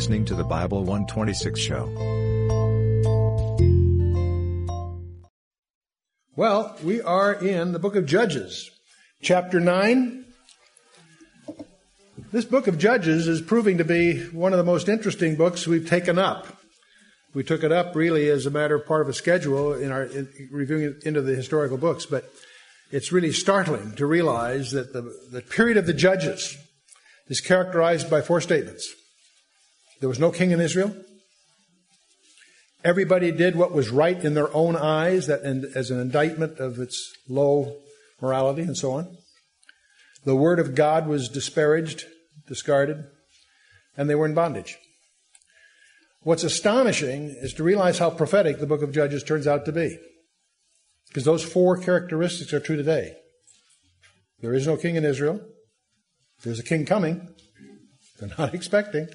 listening to the Bible 126 show. Well, we are in the book of Judges, chapter 9. This book of Judges is proving to be one of the most interesting books we've taken up. We took it up really as a matter of part of a schedule in our in reviewing into the historical books, but it's really startling to realize that the, the period of the Judges is characterized by four statements. There was no king in Israel. Everybody did what was right in their own eyes, that as an indictment of its low morality and so on. The word of God was disparaged, discarded, and they were in bondage. What's astonishing is to realize how prophetic the book of Judges turns out to be. Because those four characteristics are true today. There is no king in Israel. There's a king coming. They're not expecting.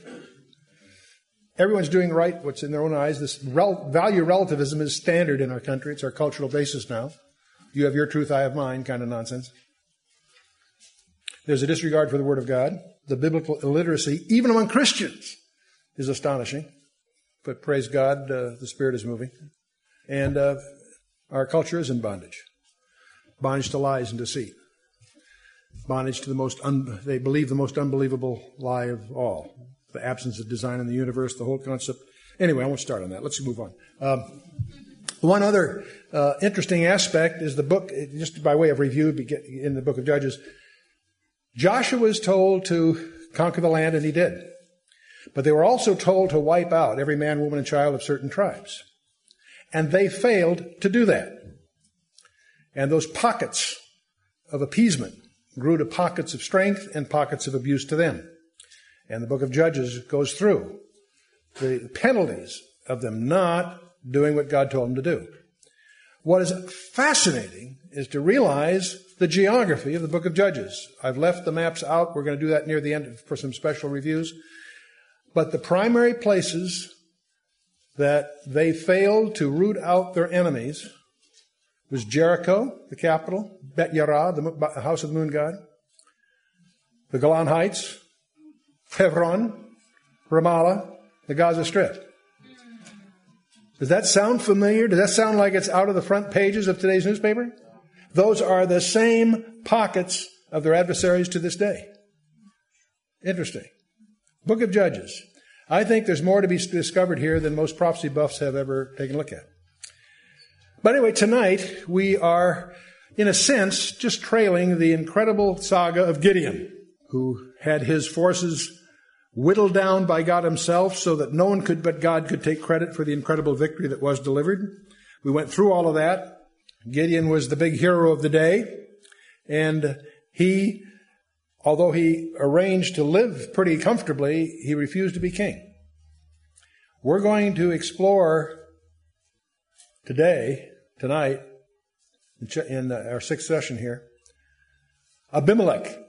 Everyone's doing right what's in their own eyes. This rel- value relativism is standard in our country. It's our cultural basis now. You have your truth, I have mine kind of nonsense. There's a disregard for the Word of God. The biblical illiteracy, even among Christians, is astonishing. But praise God, uh, the Spirit is moving. And uh, our culture is in bondage bondage to lies and deceit, bondage to the most, un- they believe the most unbelievable lie of all the absence of design in the universe, the whole concept. Anyway, I won't start on that. Let's move on. Um, one other uh, interesting aspect is the book, just by way of review, in the book of Judges. Joshua was told to conquer the land, and he did. But they were also told to wipe out every man, woman, and child of certain tribes. And they failed to do that. And those pockets of appeasement grew to pockets of strength and pockets of abuse to them. And the book of Judges goes through the penalties of them not doing what God told them to do. What is fascinating is to realize the geography of the book of Judges. I've left the maps out. We're going to do that near the end for some special reviews. But the primary places that they failed to root out their enemies was Jericho, the capital, Bet Yarah, the house of the moon god, the Golan Heights, Hebron, Ramallah, the Gaza Strip. Does that sound familiar? Does that sound like it's out of the front pages of today's newspaper? Those are the same pockets of their adversaries to this day. Interesting. Book of Judges. I think there's more to be discovered here than most prophecy buffs have ever taken a look at. But anyway, tonight we are, in a sense, just trailing the incredible saga of Gideon, who had his forces whittled down by God himself so that no one could but God could take credit for the incredible victory that was delivered. We went through all of that. Gideon was the big hero of the day, and he Although he arranged to live pretty comfortably, he refused to be king. We're going to explore today, tonight, in our sixth session here, Abimelech.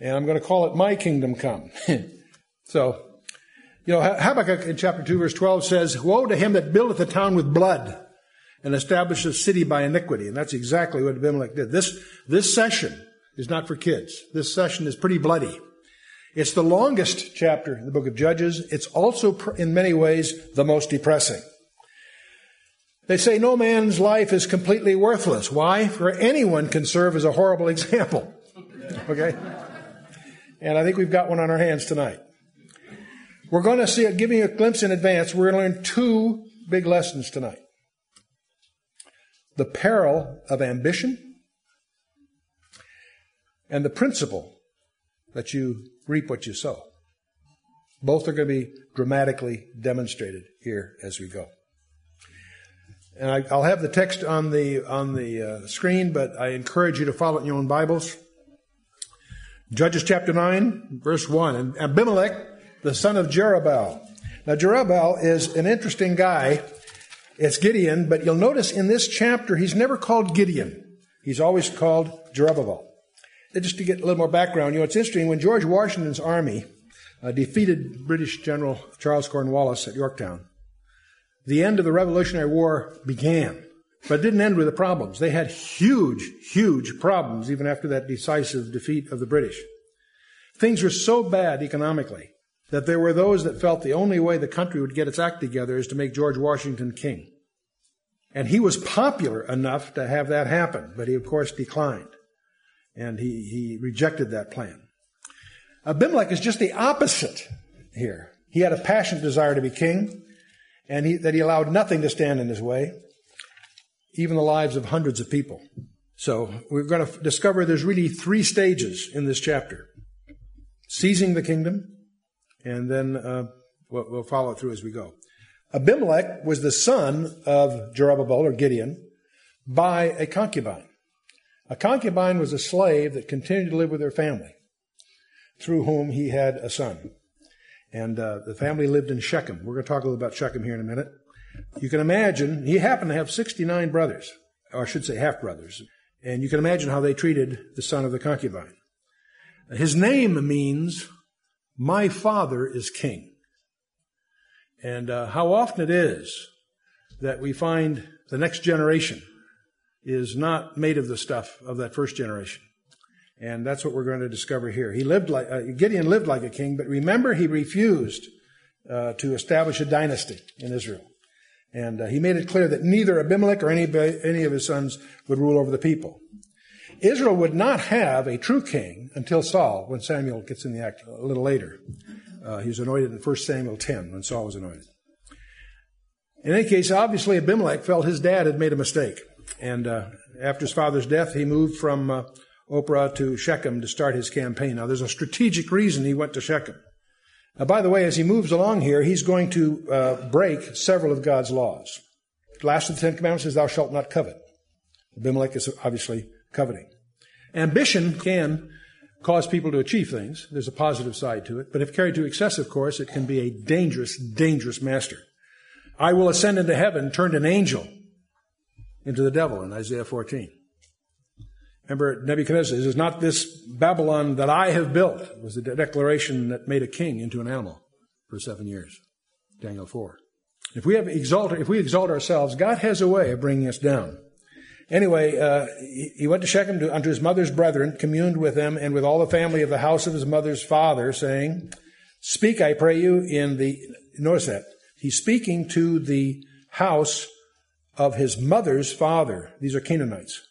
And I'm going to call it My Kingdom Come. so, you know, Habakkuk in chapter 2, verse 12 says, Woe to him that buildeth a town with blood and establisheth a city by iniquity. And that's exactly what Abimelech did. This, this session is not for kids. This session is pretty bloody. It's the longest chapter in the book of Judges. It's also, in many ways, the most depressing. They say no man's life is completely worthless. Why? For anyone can serve as a horrible example. Okay? And I think we've got one on our hands tonight. We're going to see, giving you a glimpse in advance, we're going to learn two big lessons tonight. The peril of ambition and the principle that you reap what you sow. Both are going to be dramatically demonstrated here as we go. And I, will have the text on the on the uh, screen, but I encourage you to follow it in your own Bibles. Judges chapter nine, verse one, and Abimelech, the son of Jerubbaal. Now Jerubbaal is an interesting guy. It's Gideon, but you'll notice in this chapter he's never called Gideon. He's always called Jerubbaal just to get a little more background, you know, it's interesting. When George Washington's army uh, defeated British General Charles Cornwallis at Yorktown, the end of the Revolutionary War began. But it didn't end with the problems. They had huge, huge problems even after that decisive defeat of the British. Things were so bad economically that there were those that felt the only way the country would get its act together is to make George Washington king. And he was popular enough to have that happen, but he of course declined. And he, he rejected that plan. Abimelech is just the opposite here. He had a passionate desire to be king, and he, that he allowed nothing to stand in his way, even the lives of hundreds of people. So we're going to discover there's really three stages in this chapter. Seizing the kingdom, and then uh, we'll, we'll follow it through as we go. Abimelech was the son of Jerubbaal or Gideon by a concubine. A concubine was a slave that continued to live with her family, through whom he had a son. And uh, the family lived in Shechem. We're going to talk a little about Shechem here in a minute. You can imagine, he happened to have 69 brothers, or I should say half brothers. And you can imagine how they treated the son of the concubine. His name means, my father is king. And uh, how often it is that we find the next generation is not made of the stuff of that first generation. And that's what we're going to discover here. He lived like, uh, Gideon lived like a king, but remember he refused uh, to establish a dynasty in Israel. And uh, he made it clear that neither Abimelech or any, any of his sons would rule over the people. Israel would not have a true king until Saul, when Samuel gets in the act a little later. Uh, he was anointed in 1 Samuel 10 when Saul was anointed. In any case, obviously Abimelech felt his dad had made a mistake. And uh, after his father's death, he moved from uh, Ophrah to Shechem to start his campaign. Now, there's a strategic reason he went to Shechem. Now, by the way, as he moves along here, he's going to uh, break several of God's laws. The last of the Ten Commandments says, Thou shalt not covet. Abimelech is obviously coveting. Ambition can cause people to achieve things. There's a positive side to it. But if carried to excessive course, it can be a dangerous, dangerous master. I will ascend into heaven, turned an angel into the devil in Isaiah 14. Remember, Nebuchadnezzar says, is not this Babylon that I have built? It was the declaration that made a king into an animal for seven years. Daniel 4. If we have exalt, if we exalt ourselves, God has a way of bringing us down. Anyway, uh, he went to Shechem to, unto his mother's brethren, communed with them and with all the family of the house of his mother's father, saying, Speak, I pray you, in the, notice that. He's speaking to the house of his mother's father. These are Canaanites.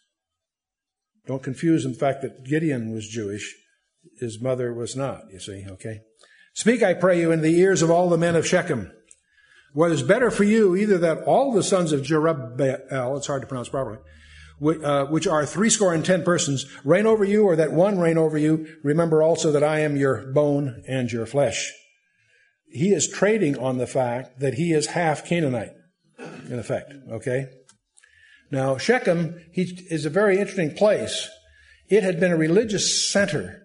Don't confuse the fact that Gideon was Jewish. His mother was not, you see, okay? Speak, I pray you, in the ears of all the men of Shechem. What is better for you, either that all the sons of Jerubbaal, it's hard to pronounce properly, uh, which are threescore and ten persons, reign over you, or that one reign over you. Remember also that I am your bone and your flesh. He is trading on the fact that he is half Canaanite, in effect, okay? Now, Shechem he, is a very interesting place. It had been a religious center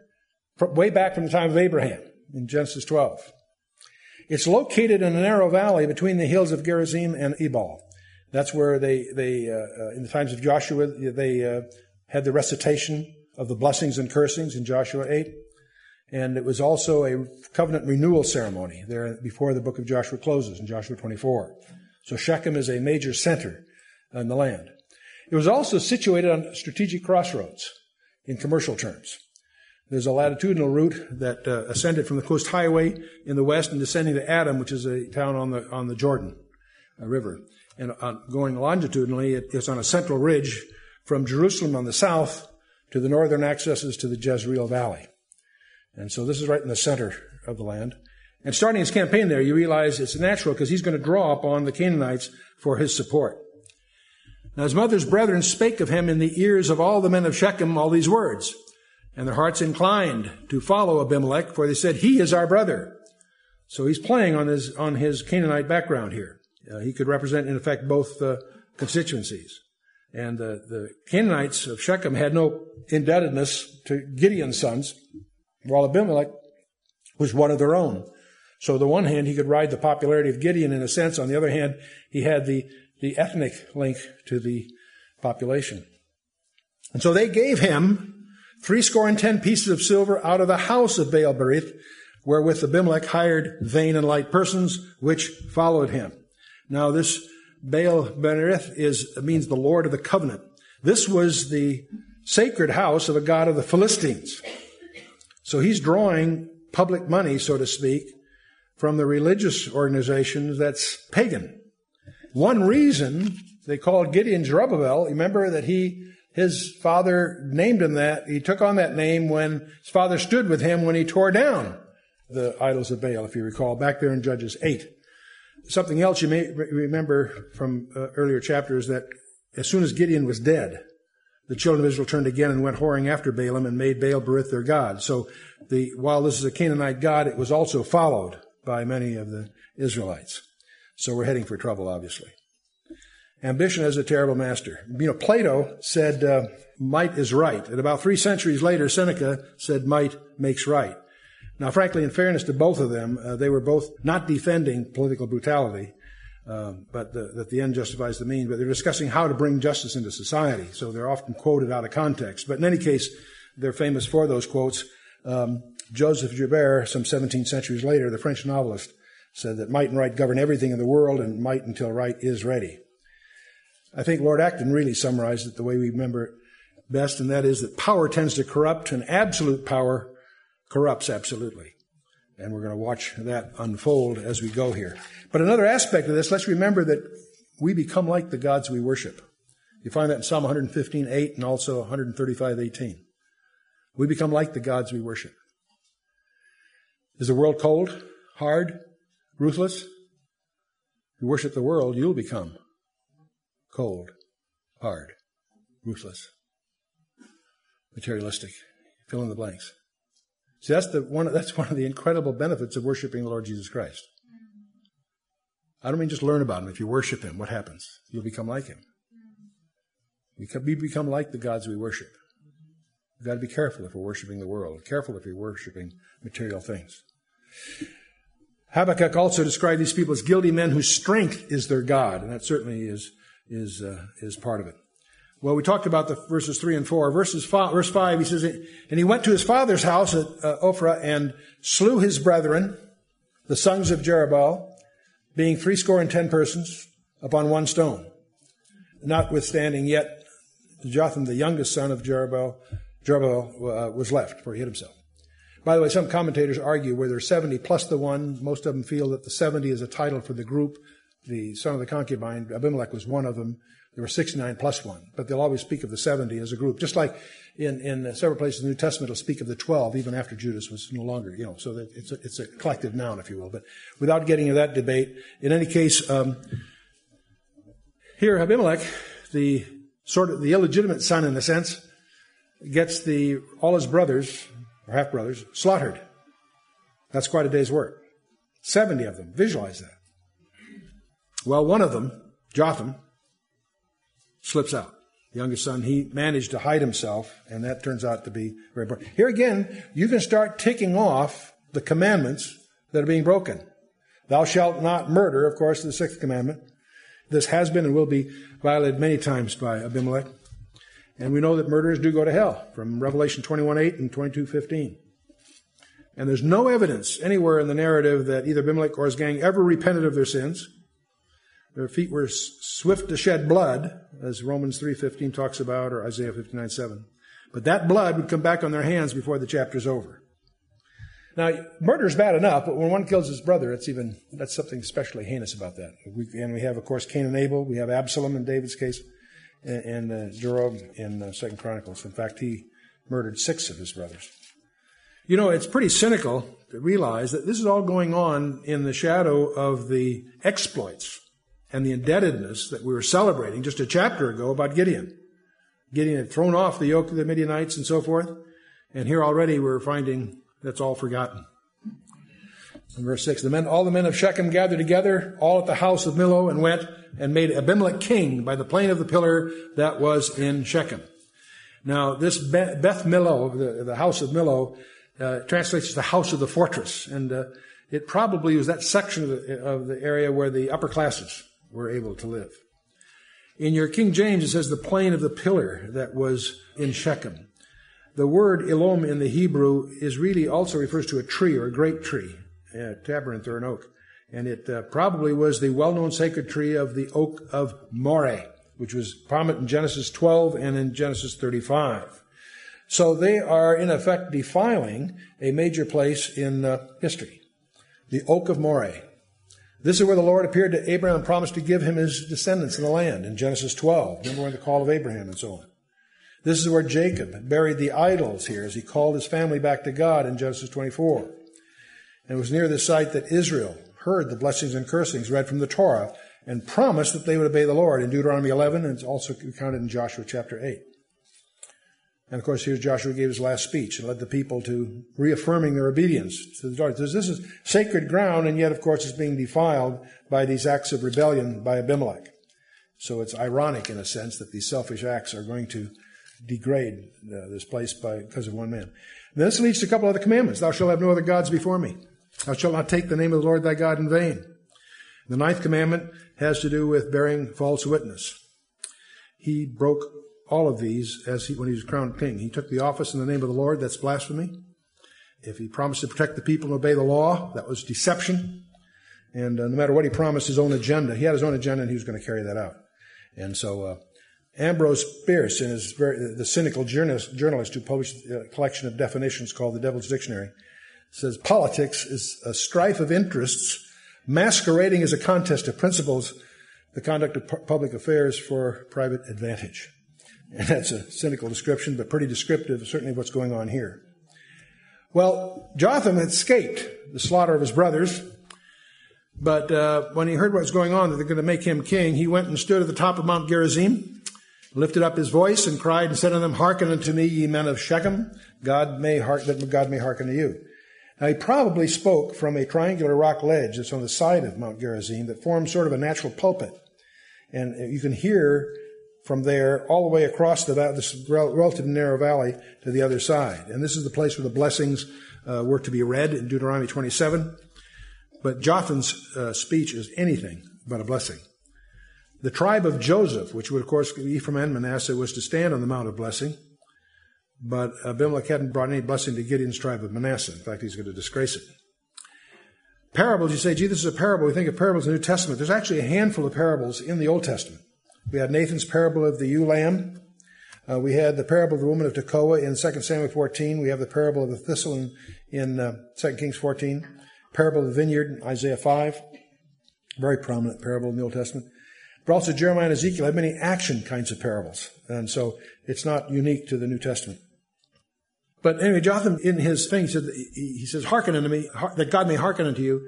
way back from the time of Abraham in Genesis 12. It's located in a narrow valley between the hills of Gerizim and Ebal. That's where they, they uh, uh, in the times of Joshua, they uh, had the recitation of the blessings and cursings in Joshua 8. And it was also a covenant renewal ceremony there before the book of Joshua closes in Joshua 24. So Shechem is a major center in the land. It was also situated on strategic crossroads in commercial terms. There's a latitudinal route that uh, ascended from the coast highway in the west and descending to Adam, which is a town on the on the Jordan uh, River and uh, going longitudinally, it, it's on a central ridge from Jerusalem on the south to the northern accesses to the Jezreel Valley. And so this is right in the center of the land. And starting his campaign there, you realize it's natural because he's going to draw upon the Canaanites for his support. Now his mother's brethren spake of him in the ears of all the men of Shechem all these words. And their hearts inclined to follow Abimelech, for they said, He is our brother. So he's playing on his, on his Canaanite background here. Uh, he could represent, in effect, both uh, constituencies. And uh, the Canaanites of Shechem had no indebtedness to Gideon's sons, while Abimelech was one of their own. So, on the one hand, he could ride the popularity of Gideon in a sense. On the other hand, he had the, the ethnic link to the population. And so they gave him three score and ten pieces of silver out of the house of Baal Berith, wherewith Abimelech hired vain and light persons, which followed him. Now, this Baal Berith is, means the Lord of the covenant. This was the sacred house of a god of the Philistines. So he's drawing public money, so to speak, from the religious organizations that's pagan. One reason they called Gideon Jerubbaal, remember that he, his father named him that. He took on that name when his father stood with him when he tore down the idols of Baal, if you recall, back there in Judges 8. Something else you may remember from uh, earlier chapters that as soon as Gideon was dead, the children of Israel turned again and went whoring after Baalim and made Baal Berith their god. So the, while this is a Canaanite god, it was also followed by many of the Israelites. So we're heading for trouble, obviously. Ambition is a terrible master. You know, Plato said uh, might is right. And about three centuries later, Seneca said might makes right. Now, frankly, in fairness to both of them, uh, they were both not defending political brutality, um, but the, that the end justifies the means. But they're discussing how to bring justice into society. So they're often quoted out of context. But in any case, they're famous for those quotes. Um, Joseph Joubert, some 17 centuries later, the French novelist, said that might and right govern everything in the world and might until right is ready. I think Lord Acton really summarized it the way we remember it best, and that is that power tends to corrupt and absolute power corrupts absolutely. And we're going to watch that unfold as we go here. But another aspect of this, let's remember that we become like the gods we worship. You find that in Psalm 115, 8 and also 135, 18. We become like the gods we worship. Is the world cold, hard, ruthless? You worship the world, you'll become cold, hard, ruthless, materialistic. Fill in the blanks. See, that's the one. That's one of the incredible benefits of worshiping the Lord Jesus Christ. I don't mean just learn about him. If you worship him, what happens? You'll become like him. We become like the gods we worship. We've got to be careful if we're worshiping the world. Careful if you're worshiping material things. Habakkuk also described these people as guilty men whose strength is their God, and that certainly is is uh, is part of it. Well, we talked about the verses three and four. Verses five, verse five, he says, "And he went to his father's house at uh, Ophrah and slew his brethren, the sons of Jerubbaal, being threescore and ten persons, upon one stone. Notwithstanding, yet Jotham, the youngest son of Jerubbaal, Jerubbaal uh, was left, for he hid himself." By the way, some commentators argue where there's 70 plus the one. Most of them feel that the 70 is a title for the group. The son of the concubine, Abimelech, was one of them. There were 69 plus one, but they'll always speak of the 70 as a group. Just like in, in several places in the New Testament, it'll speak of the 12 even after Judas was no longer, you know, so that it's a, it's a collective noun, if you will. But without getting into that debate, in any case, um, here Abimelech, the sort of the illegitimate son in a sense, gets the all his brothers or half brothers, slaughtered. That's quite a day's work. 70 of them. Visualize that. Well, one of them, Jotham, slips out. The youngest son, he managed to hide himself, and that turns out to be very important. Here again, you can start ticking off the commandments that are being broken. Thou shalt not murder, of course, the sixth commandment. This has been and will be violated many times by Abimelech. And we know that murderers do go to hell from Revelation 21:8 and 22:15. And there's no evidence anywhere in the narrative that either Abimelech or his gang ever repented of their sins. Their feet were swift to shed blood, as Romans 3:15 talks about, or Isaiah 59:7. But that blood would come back on their hands before the chapter's over. Now, murder is bad enough, but when one kills his brother, it's even that's something especially heinous about that. We, and we have, of course, Cain and Abel. We have Absalom in David's case and uh, Joab in uh, Second Chronicles. In fact, he murdered six of his brothers. You know, it's pretty cynical to realize that this is all going on in the shadow of the exploits and the indebtedness that we were celebrating just a chapter ago about Gideon. Gideon had thrown off the yoke of the Midianites and so forth, and here already we're finding that's all forgotten. In verse 6, the men, all the men of Shechem gathered together, all at the house of Millo, and went and made Abimelech king by the plain of the pillar that was in Shechem. Now, this Beth Millo, the, the house of Millo, uh, translates as the house of the fortress. And uh, it probably was that section of the, of the area where the upper classes were able to live. In your King James, it says the plain of the pillar that was in Shechem. The word Elom in the Hebrew is really also refers to a tree or a great tree, a terebinth or an oak and it uh, probably was the well-known sacred tree of the oak of Moreh, which was prominent in Genesis 12 and in Genesis 35. So they are in effect defiling a major place in uh, history. the oak of Moreh. This is where the Lord appeared to Abraham and promised to give him his descendants in the land in Genesis 12. Remember when the call of Abraham and so on. This is where Jacob buried the idols here as he called his family back to God in Genesis 24. And it was near this site that Israel heard the blessings and cursings read from the Torah and promised that they would obey the Lord in Deuteronomy 11 and it's also recounted in Joshua chapter 8. And of course, here's Joshua gave his last speech and led the people to reaffirming their obedience to the Lord. This is sacred ground, and yet, of course, it's being defiled by these acts of rebellion by Abimelech. So it's ironic, in a sense, that these selfish acts are going to degrade uh, this place by, because of one man. This leads to a couple other commandments. Thou shalt have no other gods before me. Thou shalt not take the name of the Lord thy God in vain. The ninth commandment has to do with bearing false witness. He broke all of these as he, when he was crowned king. He took the office in the name of the Lord, that's blasphemy. If he promised to protect the people and obey the law, that was deception. And uh, no matter what he promised, his own agenda, he had his own agenda and he was going to carry that out. And so, uh, Ambrose Bierce, in his very, the cynical journalist, journalist who published a collection of definitions called the Devil's Dictionary, says politics is a strife of interests masquerading as a contest of principles, the conduct of public affairs for private advantage. And that's a cynical description, but pretty descriptive, certainly, of what's going on here. Well, Jotham escaped the slaughter of his brothers, but uh, when he heard what was going on, that they're going to make him king, he went and stood at the top of Mount Gerizim, lifted up his voice, and cried and said unto them, Hearken unto me, ye men of Shechem, God may heart, that God may hearken to you. Now he probably spoke from a triangular rock ledge that's on the side of Mount Gerizim that forms sort of a natural pulpit. And you can hear from there all the way across the, this relatively narrow valley to the other side. And this is the place where the blessings uh, were to be read in Deuteronomy 27. But Jotham's uh, speech is anything but a blessing. The tribe of Joseph, which would of course Ephraim and Manasseh, was to stand on the Mount of Blessing. But Abimelech hadn't brought any blessing to Gideon's tribe of Manasseh. In fact, he's going to disgrace it. Parables, you say, gee, this is a parable. We think of parables in the New Testament. There's actually a handful of parables in the Old Testament. We had Nathan's parable of the ewe lamb. Uh, we had the parable of the woman of Tekoa in 2 Samuel 14. We have the parable of the thistle in, in uh, 2 Kings 14. Parable of the vineyard in Isaiah 5. Very prominent parable in the Old Testament. But also Jeremiah and Ezekiel have many action kinds of parables. And so it's not unique to the New Testament. But anyway, Jotham, in his thing, said, he says, hearken unto me, that God may hearken unto you.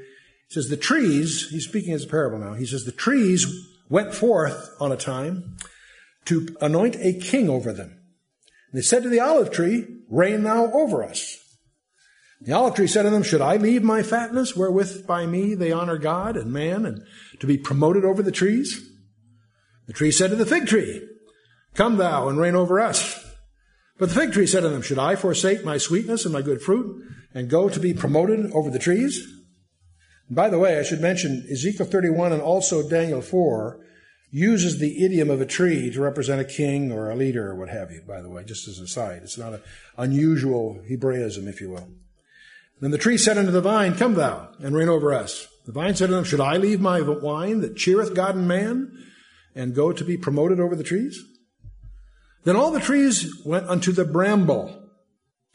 He says, the trees, he's speaking as a parable now. He says, the trees went forth on a time to anoint a king over them. And they said to the olive tree, reign thou over us. The olive tree said to them, should I leave my fatness wherewith by me they honor God and man and to be promoted over the trees? The tree said to the fig tree, come thou and reign over us. But the fig tree said to them, should I forsake my sweetness and my good fruit and go to be promoted over the trees? By the way, I should mention Ezekiel 31 and also Daniel 4 uses the idiom of a tree to represent a king or a leader or what have you, by the way, just as a side. It's not an unusual Hebraism, if you will. Then the tree said unto the vine, Come thou and reign over us. The vine said to them, Should I leave my wine that cheereth God and man and go to be promoted over the trees? Then all the trees went unto the bramble.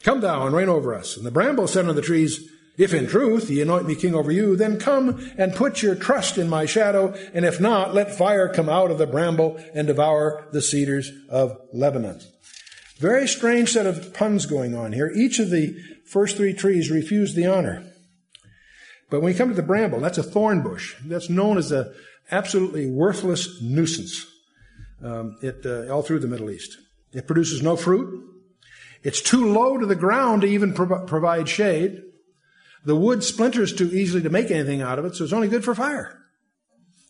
Come thou and reign over us. And the bramble said unto the trees, if in truth ye anoint me king over you, then come and put your trust in my shadow, and if not, let fire come out of the bramble and devour the cedars of Lebanon. Very strange set of puns going on here. Each of the first three trees refused the honor. But when you come to the bramble, that's a thorn bush. That's known as an absolutely worthless nuisance. Um, it uh, all through the Middle East. It produces no fruit. It's too low to the ground to even pro- provide shade. The wood splinters too easily to make anything out of it, so it's only good for fire.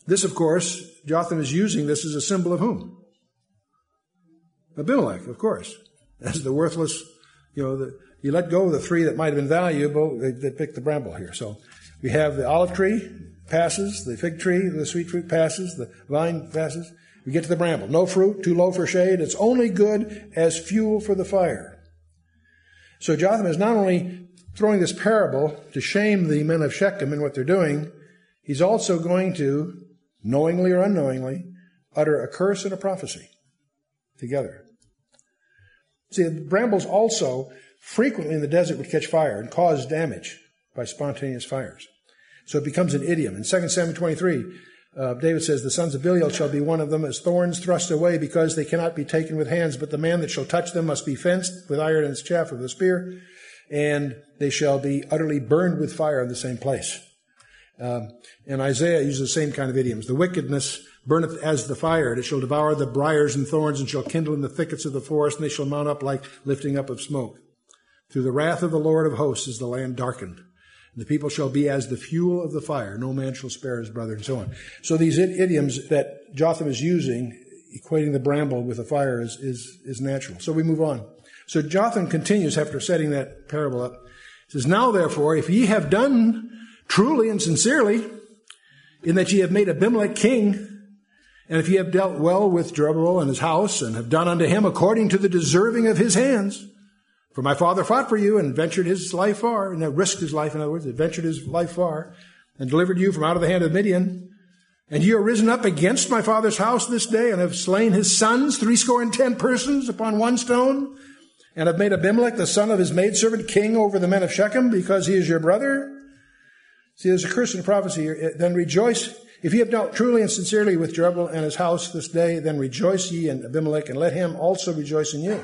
This, of course, Jotham is using this as a symbol of whom? Abimelech, of course. As the worthless, you know, the, you let go of the three that might have been valuable, they, they pick the bramble here. So we have the olive tree passes, the fig tree, the sweet fruit passes, the vine passes. We get to the bramble. No fruit, too low for shade. It's only good as fuel for the fire. So Jotham is not only throwing this parable to shame the men of Shechem and what they're doing, he's also going to, knowingly or unknowingly, utter a curse and a prophecy together. See, brambles also frequently in the desert would catch fire and cause damage by spontaneous fires. So it becomes an idiom. In 2 Samuel 23, uh, David says, The sons of Belial shall be one of them as thorns thrust away because they cannot be taken with hands, but the man that shall touch them must be fenced with iron and chaff of the spear, and they shall be utterly burned with fire in the same place. Um, and Isaiah uses the same kind of idioms. The wickedness burneth as the fire, and it shall devour the briars and thorns, and shall kindle in the thickets of the forest, and they shall mount up like lifting up of smoke. Through the wrath of the Lord of hosts is the land darkened. The people shall be as the fuel of the fire. No man shall spare his brother, and so on. So these idioms that Jotham is using, equating the bramble with the fire, is, is, is natural. So we move on. So Jotham continues after setting that parable up. He says, Now therefore, if ye have done truly and sincerely, in that ye have made Abimelech king, and if ye have dealt well with Jerubbaal and his house, and have done unto him according to the deserving of his hands, for my father fought for you and ventured his life far, and risked his life, in other words, ventured his life far, and delivered you from out of the hand of Midian. And ye are risen up against my father's house this day, and have slain his sons, threescore and ten persons, upon one stone, and have made Abimelech the son of his maidservant king over the men of Shechem, because he is your brother. See, there's a curse in prophecy here. Then rejoice. If ye have dealt truly and sincerely with Jerubbaal and his house this day, then rejoice ye in Abimelech, and let him also rejoice in you.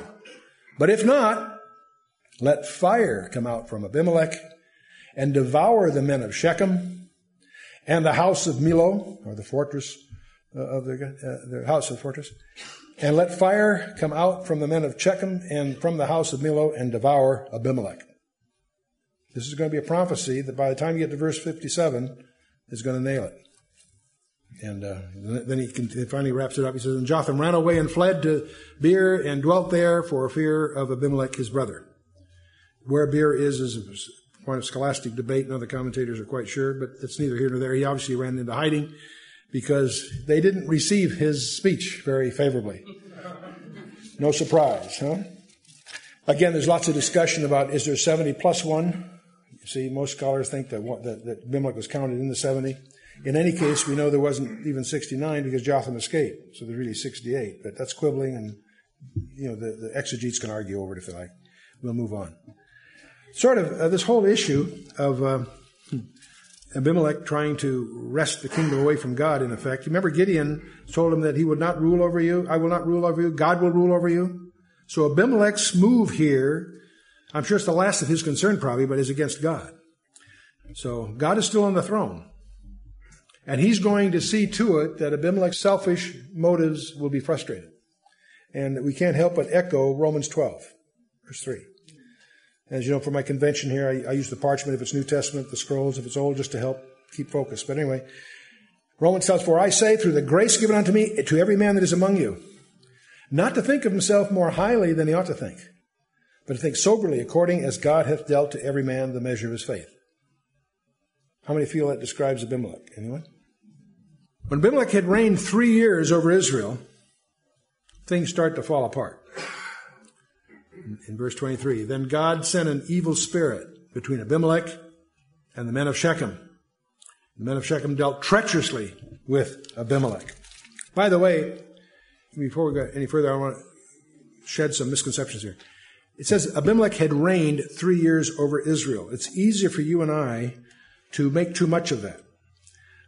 But if not, let fire come out from Abimelech and devour the men of Shechem and the house of Millo, or the fortress uh, of the, uh, the house of the fortress. And let fire come out from the men of Shechem and from the house of Millo and devour Abimelech. This is going to be a prophecy that by the time you get to verse 57 is going to nail it. And uh, then he, finally wraps it up. He says, And Jotham ran away and fled to Beer and dwelt there for fear of Abimelech his brother. Where Beer is is a point of scholastic debate. Of the commentators are quite sure, but it's neither here nor there. He obviously ran into hiding because they didn't receive his speech very favorably. No surprise, huh? Again, there's lots of discussion about is there 70 plus one? You see, most scholars think that, that, that Abimelech was counted in the 70. In any case, we know there wasn't even 69 because Jotham escaped, so there's really 68. But that's quibbling, and you know the, the exegetes can argue over it if they like. We'll move on sort of uh, this whole issue of uh, Abimelech trying to wrest the kingdom away from God, in effect. You remember Gideon told him that he would not rule over you. I will not rule over you. God will rule over you. So Abimelech's move here, I'm sure it's the last of his concern probably, but is against God. So God is still on the throne. And he's going to see to it that Abimelech's selfish motives will be frustrated. And we can't help but echo Romans 12, verse 3. As you know, for my convention here, I, I, use the parchment if it's New Testament, the scrolls if it's old, just to help keep focus. But anyway, Romans tells, For I say, through the grace given unto me, to every man that is among you, not to think of himself more highly than he ought to think, but to think soberly according as God hath dealt to every man the measure of his faith. How many feel that describes Abimelech? Anyone? When Abimelech had reigned three years over Israel, things start to fall apart in verse 23. Then God sent an evil spirit between Abimelech and the men of Shechem. The men of Shechem dealt treacherously with Abimelech. By the way, before we go any further, I want to shed some misconceptions here. It says Abimelech had reigned three years over Israel. It's easier for you and I to make too much of that.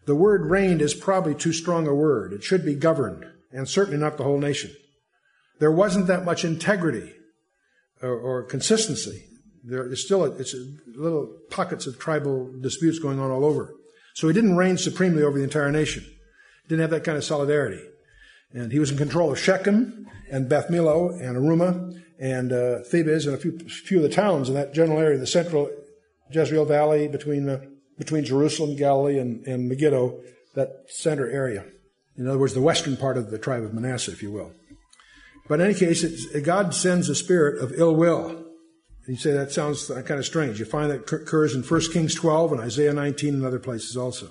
The word reigned is probably too strong a word. It should be governed, and certainly not the whole nation. There wasn't that much integrity or, or consistency. There is still a, it's a little pockets of tribal disputes going on all over. So he didn't reign supremely over the entire nation. Didn't have that kind of solidarity. And he was in control of Shechem and Beth Millo and Aruma and uh, Thebez and a few, few of the towns in that general area, the central Jezreel Valley between, uh, between Jerusalem, Galilee, and, and Megiddo, that center area. In other words, the western part of the tribe of Manasseh, if you will. But in any case, God sends a spirit of ill will. You say that sounds kind of strange. You find that occurs in 1 Kings 12 and Isaiah 19 and other places also.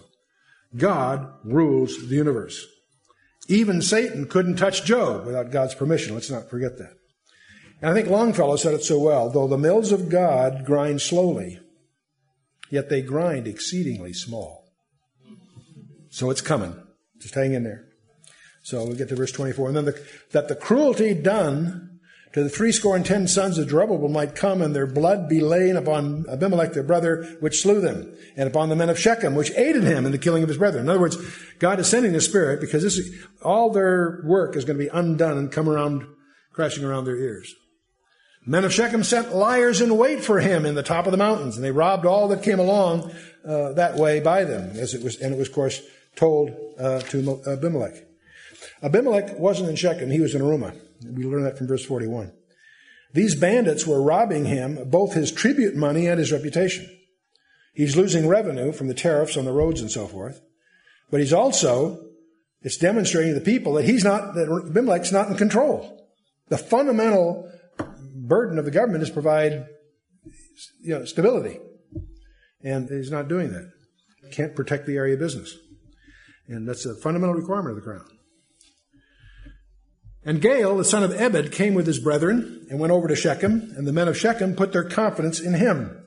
God rules the universe. Even Satan couldn't touch Job without God's permission. Let's not forget that. And I think Longfellow said it so well. Though the mills of God grind slowly, yet they grind exceedingly small. So it's coming. Just hang in there. So we get to verse 24. And then the, that the cruelty done to the threescore and ten sons of Jerubbaal might come and their blood be lain upon Abimelech their brother, which slew them, and upon the men of Shechem, which aided him in the killing of his brethren. In other words, God is sending the Spirit because this is, all their work is going to be undone and come around, crashing around their ears. Men of Shechem sent liars in wait for him in the top of the mountains, and they robbed all that came along uh, that way by them, as it was, and it was, of course, told uh, to Abimelech. Abimelech wasn't in Shechem; he was in Arumah. We learn that from verse 41. These bandits were robbing him both his tribute money and his reputation. He's losing revenue from the tariffs on the roads and so forth. But he's also, it's demonstrating to the people that he's not, that Abimelech's not in control. The fundamental burden of the government is provide you know, stability. And he's not doing that. Can't protect the area of business. And that's a fundamental requirement of the crown. And Gaal, the son of Ebed, came with his brethren and went over to Shechem, and the men of Shechem put their confidence in him.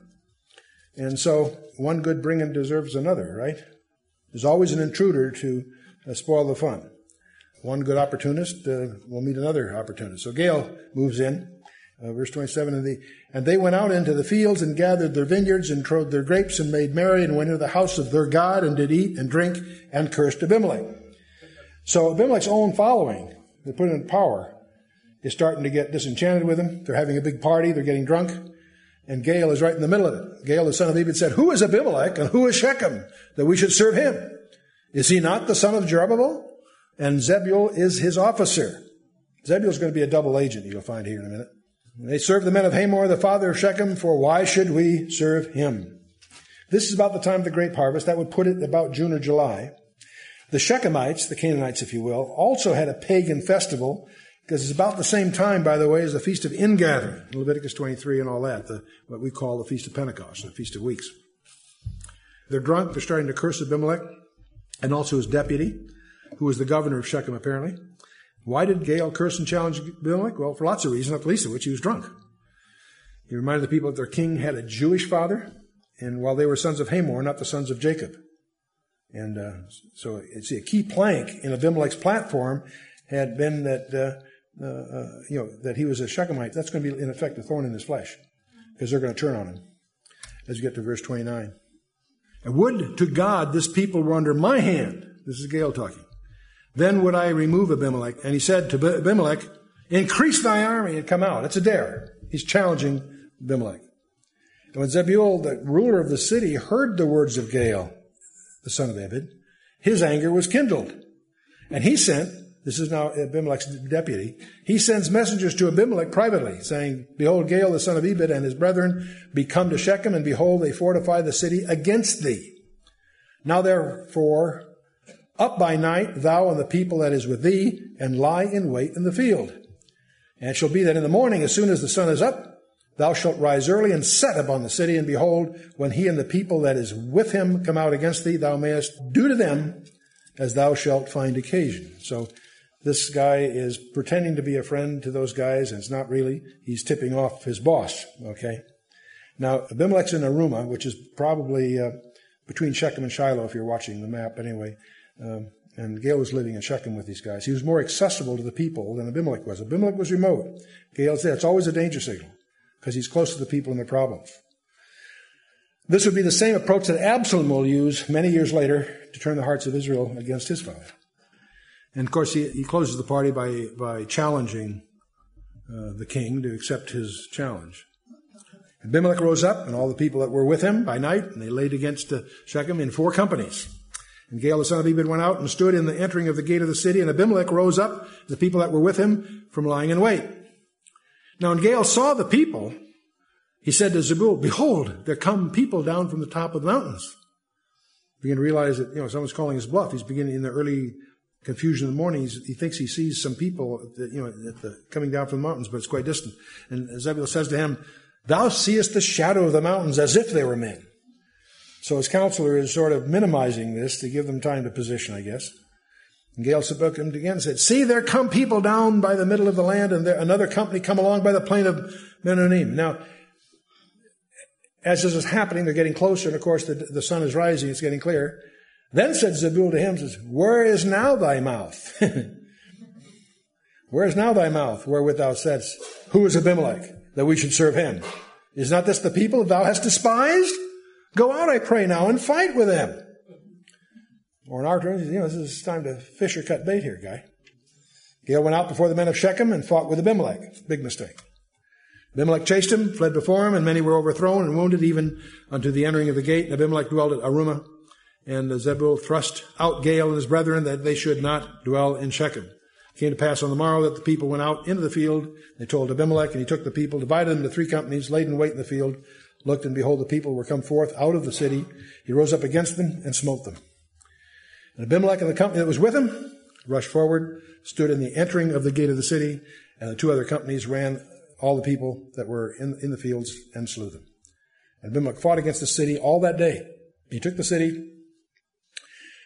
And so one good bringing deserves another, right? There's always an intruder to uh, spoil the fun. One good opportunist uh, will meet another opportunist. So Gaal moves in. Uh, verse 27, and, the, and they went out into the fields and gathered their vineyards and trode their grapes and made merry and went into the house of their God and did eat and drink and cursed Abimelech. So Abimelech's own following they put in power is starting to get disenchanted with him. They're having a big party. They're getting drunk. And Gaal is right in the middle of it. Gaal, the son of Ebed, said, Who is Abimelech and who is Shechem that we should serve him? Is he not the son of Jerubbaal? And Zebul is his officer. Zebul is going to be a double agent, you'll find here in a minute. They serve the men of Hamor, the father of Shechem, for why should we serve him? This is about the time of the grape harvest. That would put it about June or July. The Shechemites, the Canaanites, if you will, also had a pagan festival because it's about the same time, by the way, as the Feast of Ingathering, Leviticus 23 and all that, the, what we call the Feast of Pentecost, the Feast of Weeks. They're drunk. They're starting to curse Abimelech and also his deputy, who was the governor of Shechem, apparently. Why did Gaal curse and challenge Abimelech? Well, for lots of reasons, not the least of which he was drunk. He reminded the people that their king had a Jewish father, and while they were sons of Hamor, not the sons of Jacob. And uh, so it's a key plank in Abimelech's platform had been that uh, uh, uh, you know that he was a Shechemite. That's going to be in effect a thorn in his flesh because they're going to turn on him. As you get to verse 29. And would to God this people were under my hand. This is Gaal talking. Then would I remove Abimelech. And he said to Abimelech, increase thy army and come out. It's a dare. He's challenging Abimelech. And when Zebul, the ruler of the city, heard the words of Gaal, the son of Ebed, his anger was kindled. And he sent, this is now Abimelech's deputy, he sends messengers to Abimelech privately, saying, Behold, Gaal, the son of Ebed, and his brethren be come to Shechem, and behold, they fortify the city against thee. Now therefore, up by night, thou and the people that is with thee, and lie in wait in the field. And it shall be that in the morning, as soon as the sun is up, Thou shalt rise early and set upon the city, and behold, when he and the people that is with him come out against thee, thou mayest do to them as thou shalt find occasion. So this guy is pretending to be a friend to those guys, and it's not really. He's tipping off his boss, okay? Now, Abimelech's in Arumah, which is probably uh, between Shechem and Shiloh, if you're watching the map anyway. Um, and Gaal was living in Shechem with these guys. He was more accessible to the people than Abimelech was. Abimelech was remote. Gaal's there. It's always a danger signal because he's close to the people and their problems. This would be the same approach that Absalom will use many years later to turn the hearts of Israel against his father. And of course, he, he closes the party by, by challenging uh, the king to accept his challenge. Abimelech rose up, and all the people that were with him by night, and they laid against uh, Shechem in four companies. And Gaal the son of Ebed went out and stood in the entering of the gate of the city, and Abimelech rose up, the people that were with him, from lying in wait. Now, when Gaal saw the people, he said to Zebul, Behold, there come people down from the top of the mountains. Begin to realize that, you know, someone's calling his bluff. He's beginning in the early confusion in the morning. he thinks he sees some people, that, you know, the, coming down from the mountains, but it's quite distant. And Zebul says to him, Thou seest the shadow of the mountains as if they were men. So his counselor is sort of minimizing this to give them time to position, I guess. And Gaal spoke to him again and said, See, there come people down by the middle of the land, and there, another company come along by the plain of Meonim. Now, as this is happening, they're getting closer, and of course the, the sun is rising, it's getting clear. Then said Zebul to him, says, Where is now thy mouth? Where is now thy mouth, wherewith thou saidst, Who is Abimelech, that we should serve him? Is not this the people thou hast despised? Go out, I pray now, and fight with them. Or in our terms, you know, this is time to fish or cut bait here, guy. Gaal went out before the men of Shechem and fought with Abimelech. Big mistake. Abimelech chased him, fled before him, and many were overthrown and wounded even unto the entering of the gate. And Abimelech dwelled at Arumah. And Zebul thrust out Gaal and his brethren that they should not dwell in Shechem. It came to pass on the morrow that the people went out into the field. They told Abimelech, and he took the people, divided them into three companies, laid in wait in the field, looked, and behold, the people were come forth out of the city. He rose up against them and smote them. And Abimelech and the company that was with him rushed forward, stood in the entering of the gate of the city, and the two other companies ran all the people that were in, in the fields and slew them. And Abimelech fought against the city all that day. He took the city,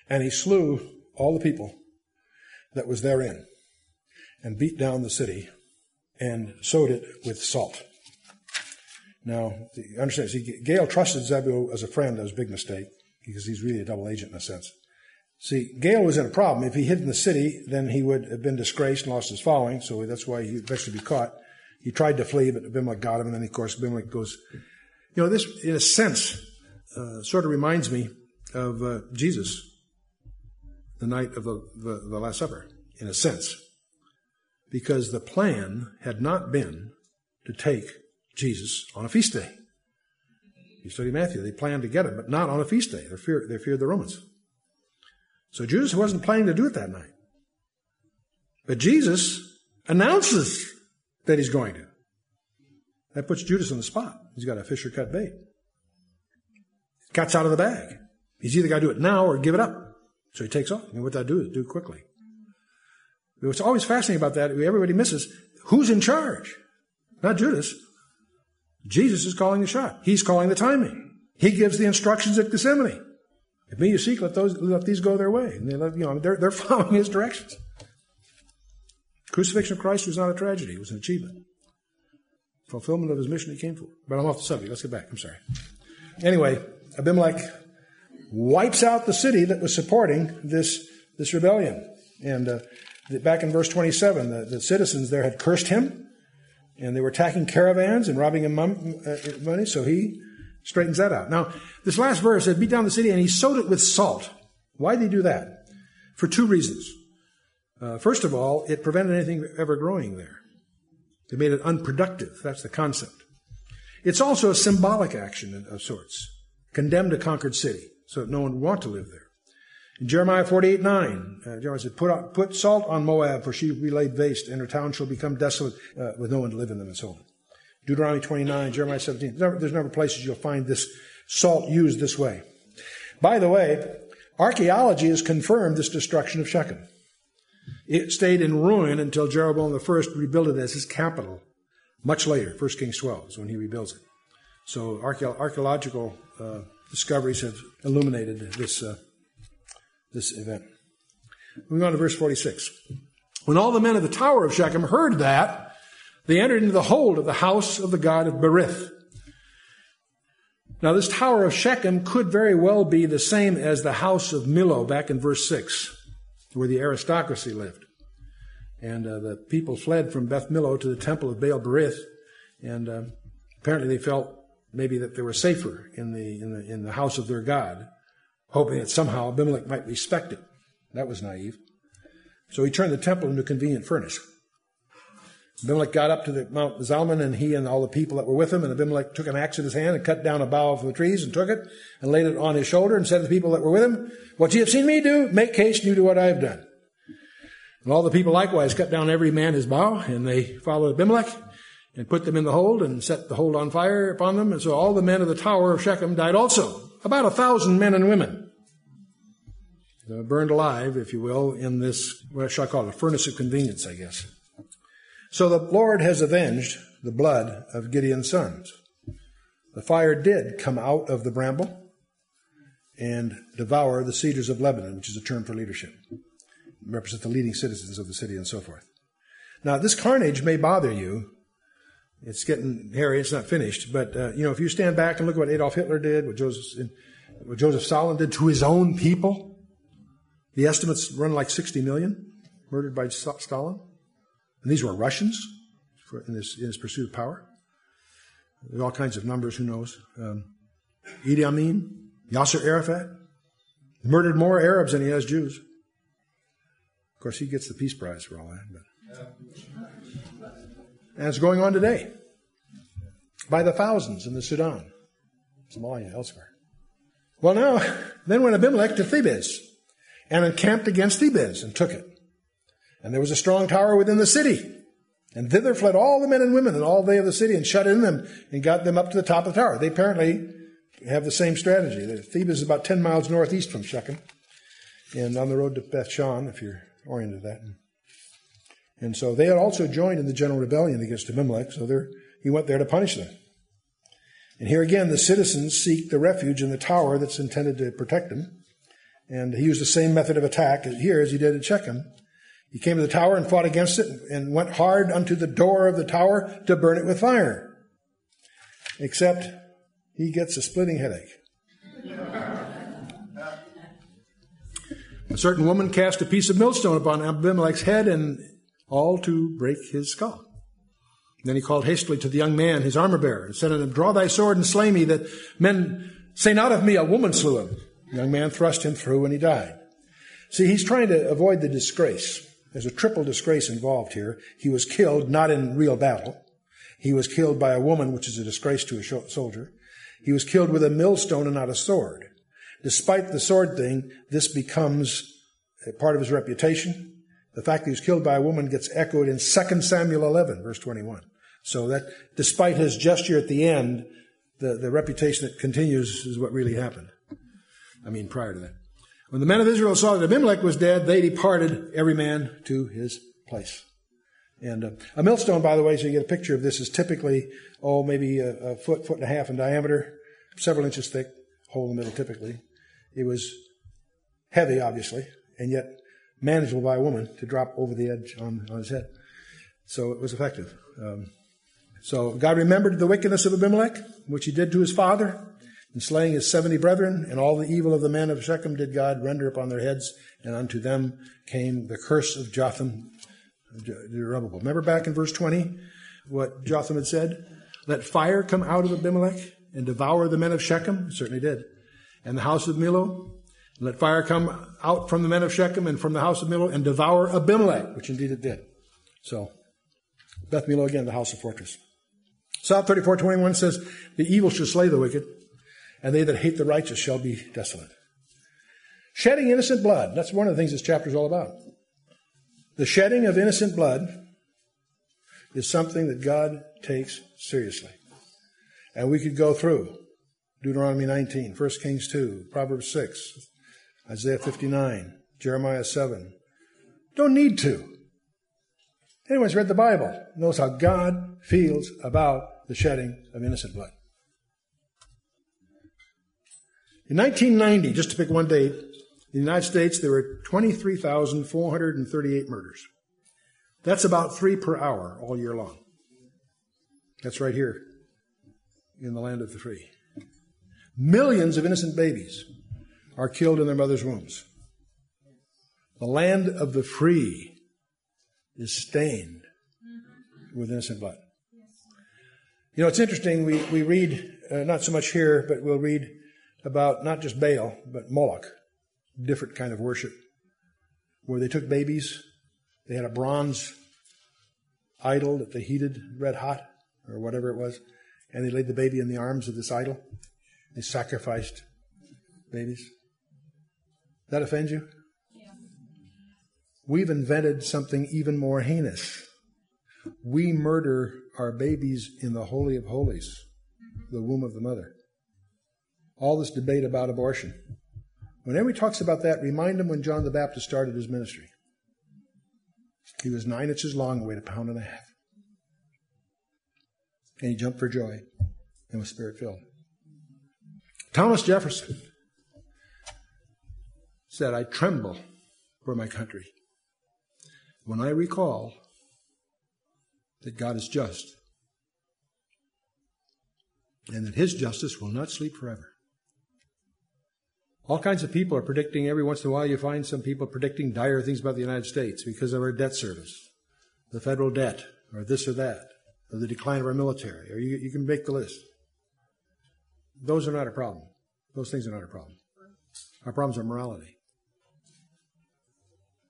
and he slew all the people that was therein, and beat down the city, and sowed it with salt. Now, you understand, see, Gaal trusted Zebul as a friend. That was a big mistake, because he's really a double agent in a sense. See, Gaal was in a problem. If he hid in the city, then he would have been disgraced and lost his following, so that's why he eventually be caught. He tried to flee, but Abimelech got him, and then, of course, Abimelech goes. You know, this, in a sense, uh, sort of reminds me of uh, Jesus, the night of the, the, the Last Supper, in a sense. Because the plan had not been to take Jesus on a feast day. You study Matthew, they planned to get him, but not on a feast day. They feared, they feared the Romans. So Judas wasn't planning to do it that night. But Jesus announces that he's going to. That puts Judas on the spot. He's got a fisher cut bait. Cat's out of the bag. He's either got to do it now or give it up. So he takes off. And what that do is do it quickly. What's always fascinating about that, everybody misses, who's in charge? Not Judas. Jesus is calling the shot. He's calling the timing. He gives the instructions at Gethsemane. If me you seek, let those let these go their way. And they let, you know, they're, they're following his directions. Crucifixion of Christ was not a tragedy, it was an achievement. Fulfillment of his mission he came for. But I'm off the subject. Let's get back. I'm sorry. Anyway, Abimelech wipes out the city that was supporting this, this rebellion. And uh, back in verse 27, the, the, citizens there had cursed him, and they were attacking caravans and robbing him uh, money, so he straightens that out. Now, this last verse said, beat down the city, and he sowed it with salt. Why did he do that? For two reasons. Uh, first of all, it prevented anything ever growing there. It made it unproductive. That's the concept. It's also a symbolic action of sorts. Condemned a conquered city so that no one would want to live there. In Jeremiah 48, 9, uh, Jeremiah said, put, out, put salt on Moab, for she will be laid waste, and her town shall become desolate uh, with no one to live in them, and so on. Deuteronomy 29, Jeremiah 17. There's never, there's never places you'll find this salt used this way. By the way, archaeology has confirmed this destruction of Shechem. It stayed in ruin until Jeroboam I rebuilt it as his capital. Much later, 1 Kings 12 is when he rebuilds it. So archaeological uh, discoveries have illuminated this, uh, this event. Moving on to verse 46. When all the men of the tower of Shechem heard that, they entered into the hold of the house of the god of Berith. Now, this tower of Shechem could very well be the same as the house of Millo back in verse 6 where the aristocracy lived. And uh, the people fled from Beth Millo to the temple of Baal Berith, and uh, apparently they felt maybe that they were safer in the, in the in the house of their god, hoping that somehow Abimelech might respect it. That was naive. So he turned the temple into a convenient furnace. Abimelech got up to the Mount Zalmon, and he and all the people that were with him, and Abimelech took an axe in his hand and cut down a bough from the trees and took it and laid it on his shoulder and said to the people that were with him, What ye have seen me do, make haste and do what I have done. And all the people likewise cut down every man his bough, and they followed Abimelech and put them in the hold and set the hold on fire upon them. And so all the men of the tower of Shechem died also, about a thousand men and women. burned alive, if you will, in this, what shall I call it, a furnace of convenience, I guess. So the Lord has avenged the blood of Gideon's sons. The fire did come out of the bramble and devour the cedars of Lebanon, which is a term for leadership. Represent the leading citizens of the city and so forth. Now, this carnage may bother you. It's getting hairy. It's not finished. But, uh, you know, if you stand back and look at what Adolf Hitler did, what Joseph, what Joseph Stalin did to his own people, the estimates run like 60 million murdered by Stalin. And these were Russians for, in, this, in pursuit of power. There's all kinds of numbers, who knows. Um, Idi Amin, Yasser Arafat, murdered more Arabs than he has Jews. Of course, he gets the Peace Prize for all that. But. And it's going on today by the thousands in the Sudan, Somalia, elsewhere. Well, now, then went Abimelech to Thebez and encamped against Thebez and took it. And there was a strong tower within the city. And thither fled all the men and women and all they of the city and shut in them and got them up to the top of the tower. They apparently have the same strategy. Thebez is about 10 miles northeast from Shechem and on the road to Beth Shan, if you're oriented to that. And so they had also joined in the general rebellion against Abimelech, so he went there to punish them. And here again, the citizens seek the refuge in the tower that's intended to protect them. And he used the same method of attack here as he did at Shechem. He came to the tower and fought against it and went hard unto the door of the tower to burn it with fire. Except he gets a splitting headache. a certain woman cast a piece of millstone upon Abimelech's head and all to break his skull. then he called hastily to the young man, his armor bearer, and said unto him, Draw thy sword and slay me, that men say not of me, a woman slew him. The young man thrust him through and he died. See, he's trying to avoid the disgrace. There's a triple disgrace involved here. He was killed not in real battle. He was killed by a woman, which is a disgrace to a soldier. He was killed with a millstone and not a sword. Despite the sword thing, this becomes part of his reputation. The fact that he was killed by a woman gets echoed in 2 Samuel 11, verse 21. So that despite his gesture at the end, the, the reputation that continues is what really happened. I mean, prior to that. When the men of Israel saw that Abimelech was dead, they departed every man to his place. And uh, a millstone, by the way, so you get a picture of this, is typically, oh, maybe a, a, foot, foot and a half in diameter, several inches thick, hole in the middle typically. It was heavy, obviously, and yet manageable by a woman to drop over the edge on, on his head. So it was effective. Um, so God remembered the wickedness of Abimelech, which he did to his father, and slaying his seventy brethren, and all the evil of the men of Shechem did God render upon their heads, and unto them came the curse of Jotham. Remember back in verse 20 what Jotham had said? Let fire come out of Abimelech and devour the men of Shechem. It certainly did. And the house of Millo. Let fire come out from the men of Shechem and from the house of Millo and devour Abimelech, which indeed it did. So, Beth Millo again, the house of fortress. Psalm 34, 21 says, The evil shall slay the wicked, and they that hate the righteous shall be desolate. Shedding innocent blood. That's one of the things this chapter is all about. The shedding of innocent blood is something that God takes seriously. And we could go through Deuteronomy 19, 1 Kings 2, Proverbs 6, Isaiah 59, Jeremiah 7. Don't need to. Anyone who's read the Bible knows how God feels about the shedding of innocent blood. In 1990, just to pick one date, in the United States there were 23,438 murders. That's about three per hour all year long. That's right here in the land of the free. Millions of innocent babies are killed in their mother's wombs. The land of the free is stained with innocent blood. You know, it's interesting. We, we read, uh, not so much here, but we'll read about not just Baal, but Moloch, different kind of worship, where they took babies, they had a bronze idol that they heated red hot, or whatever it was, and they laid the baby in the arms of this idol. They sacrificed babies. That offends you? Yeah. We've invented something even more heinous. We murder our babies in the Holy of Holies, mm-hmm. the womb of the mother all this debate about abortion. Whenever he talks about that, remind him when John the Baptist started his ministry. He was nine inches long and weighed a pound and a half. And he jumped for joy and was spirit filled. Thomas Jefferson said, I tremble for my country when I recall that God is just and that his justice will not sleep forever. All kinds of people are predicting, every once in a while, you find some people predicting dire things about the United States because of our debt service. the federal debt, or this or that, or the decline of our military, or you, you can make the list. Those are not a problem. Those things are not a problem. Our problems are morality.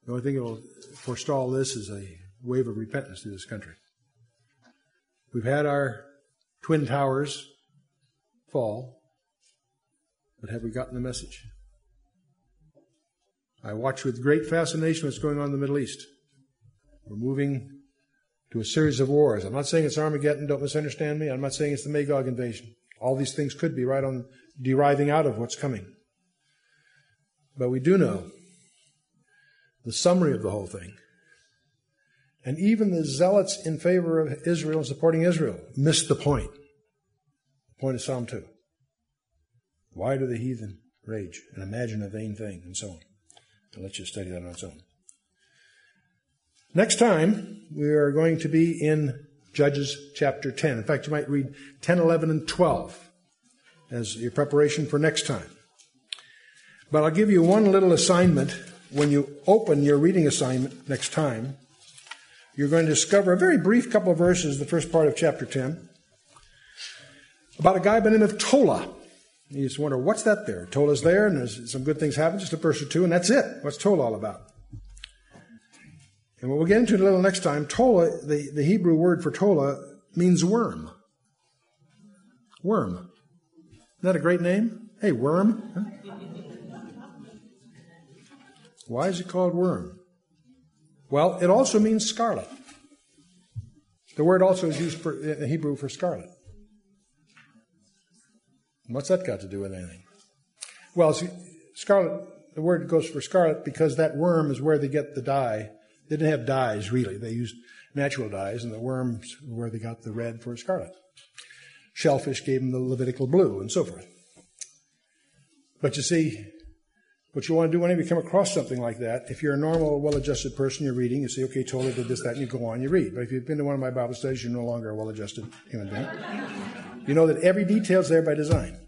The only thing that will forestall this is a wave of repentance through this country. We've had our twin towers fall, but have we gotten the message? I watch with great fascination what's going on in the Middle East. We're moving to a series of wars. I'm not saying it's Armageddon, don't misunderstand me. I'm not saying it's the Magog invasion. All these things could be right on deriving out of what's coming. But we do know the summary of the whole thing. And even the zealots in favor of Israel and supporting Israel missed the point. The point of Psalm 2. Why do the heathen rage and imagine a vain thing and so on? I'll let you study that on its own. Next time, we are going to be in Judges chapter 10. In fact, you might read 10, 11, and 12 as your preparation for next time. But I'll give you one little assignment. When you open your reading assignment next time, you're going to discover a very brief couple of verses, the first part of chapter 10, about a guy by the name of Tola. You just wonder, what's that there? Tola's there, and there's some good things happen, just a verse or two, and that's it. What's Tola all about? And what we'll get into a little next time, Tola, the, the Hebrew word for Tola, means worm. Worm. Isn't that a great name? Hey, worm. Huh? Why is it called worm? Well, it also means scarlet. The word also is used for, in Hebrew for scarlet. What's that got to do with anything? Well, see, scarlet, the word goes for scarlet because that worm is where they get the dye. They didn't have dyes, really. They used natural dyes, and the worms were where they got the red for scarlet. Shellfish gave them the Levitical blue, and so forth. But you see, what you want to do whenever you come across something like that, if you're a normal, well-adjusted person, you're reading, you say, okay, Tola did this, that, and you go on, you read. But if you've been to one of my Bible studies, you're no longer a well-adjusted human being. You know that every detail's there by design.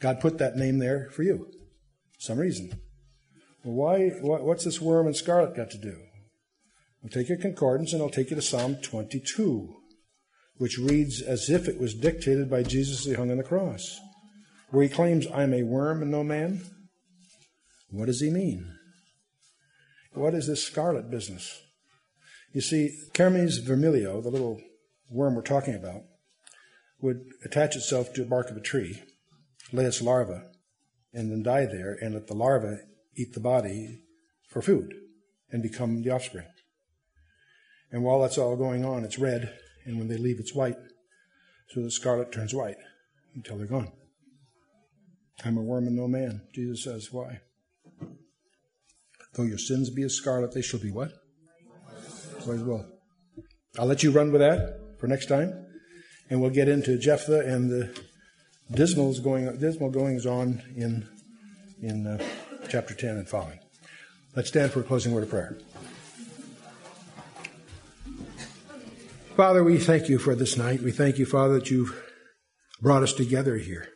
God put that name there for you. Some reason. Well, why, what's this worm and scarlet got to do? I'll take your concordance and I'll take you to Psalm 22, which reads as if it was dictated by Jesus as he hung on the cross, where he claims, I'm a worm and no man. What does he mean? What is this scarlet business? You see, Kermes vermilio, the little worm we're talking about, would attach itself to the bark of a tree, lay its larva, and then die there, and let the larva eat the body for food and become the offspring. And while that's all going on, it's red, and when they leave, it's white. So the scarlet turns white until they're gone. I'm a worm and no man. Jesus says, Why? Though your sins be as scarlet, they shall be what? White as well. I'll let you run with that for next time and we'll get into Jephthah and the dismal going dismal goings on in in uh, chapter 10 and following. Let's stand for a closing word of prayer. Father, we thank you for this night. We thank you, Father, that you've brought us together here.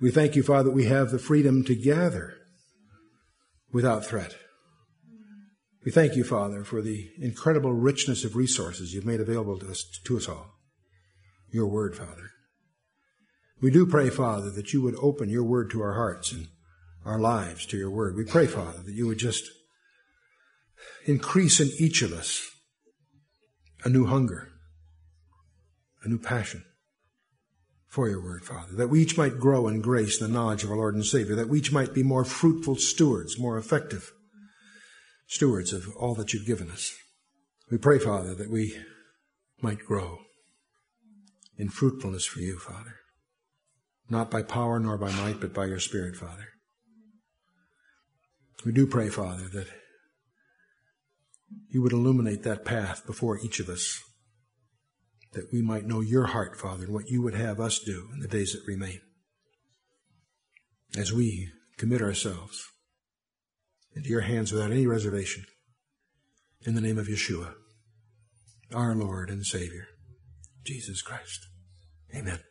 We thank you, Father, that we have the freedom to gather without threat. We thank you, Father, for the incredible richness of resources you've made available to us, to us all your word, Father. We do pray, Father, that you would open your word to our hearts and our lives to your word. We pray, Father, that you would just increase in each of us a new hunger, a new passion for your word, Father, that we each might grow in grace and the knowledge of our Lord and Savior, that we each might be more fruitful stewards, more effective stewards of all that you've given us. We pray, Father, that we might grow in fruitfulness for you, Father. Not by power nor by might, but by your Spirit, Father. We do pray, Father, that you would illuminate that path before each of us, that we might know your heart, Father, and what you would have us do in the days that remain. As we commit ourselves into your hands without any reservation, in the name of Yeshua, our Lord and Savior, Jesus Christ. Amen.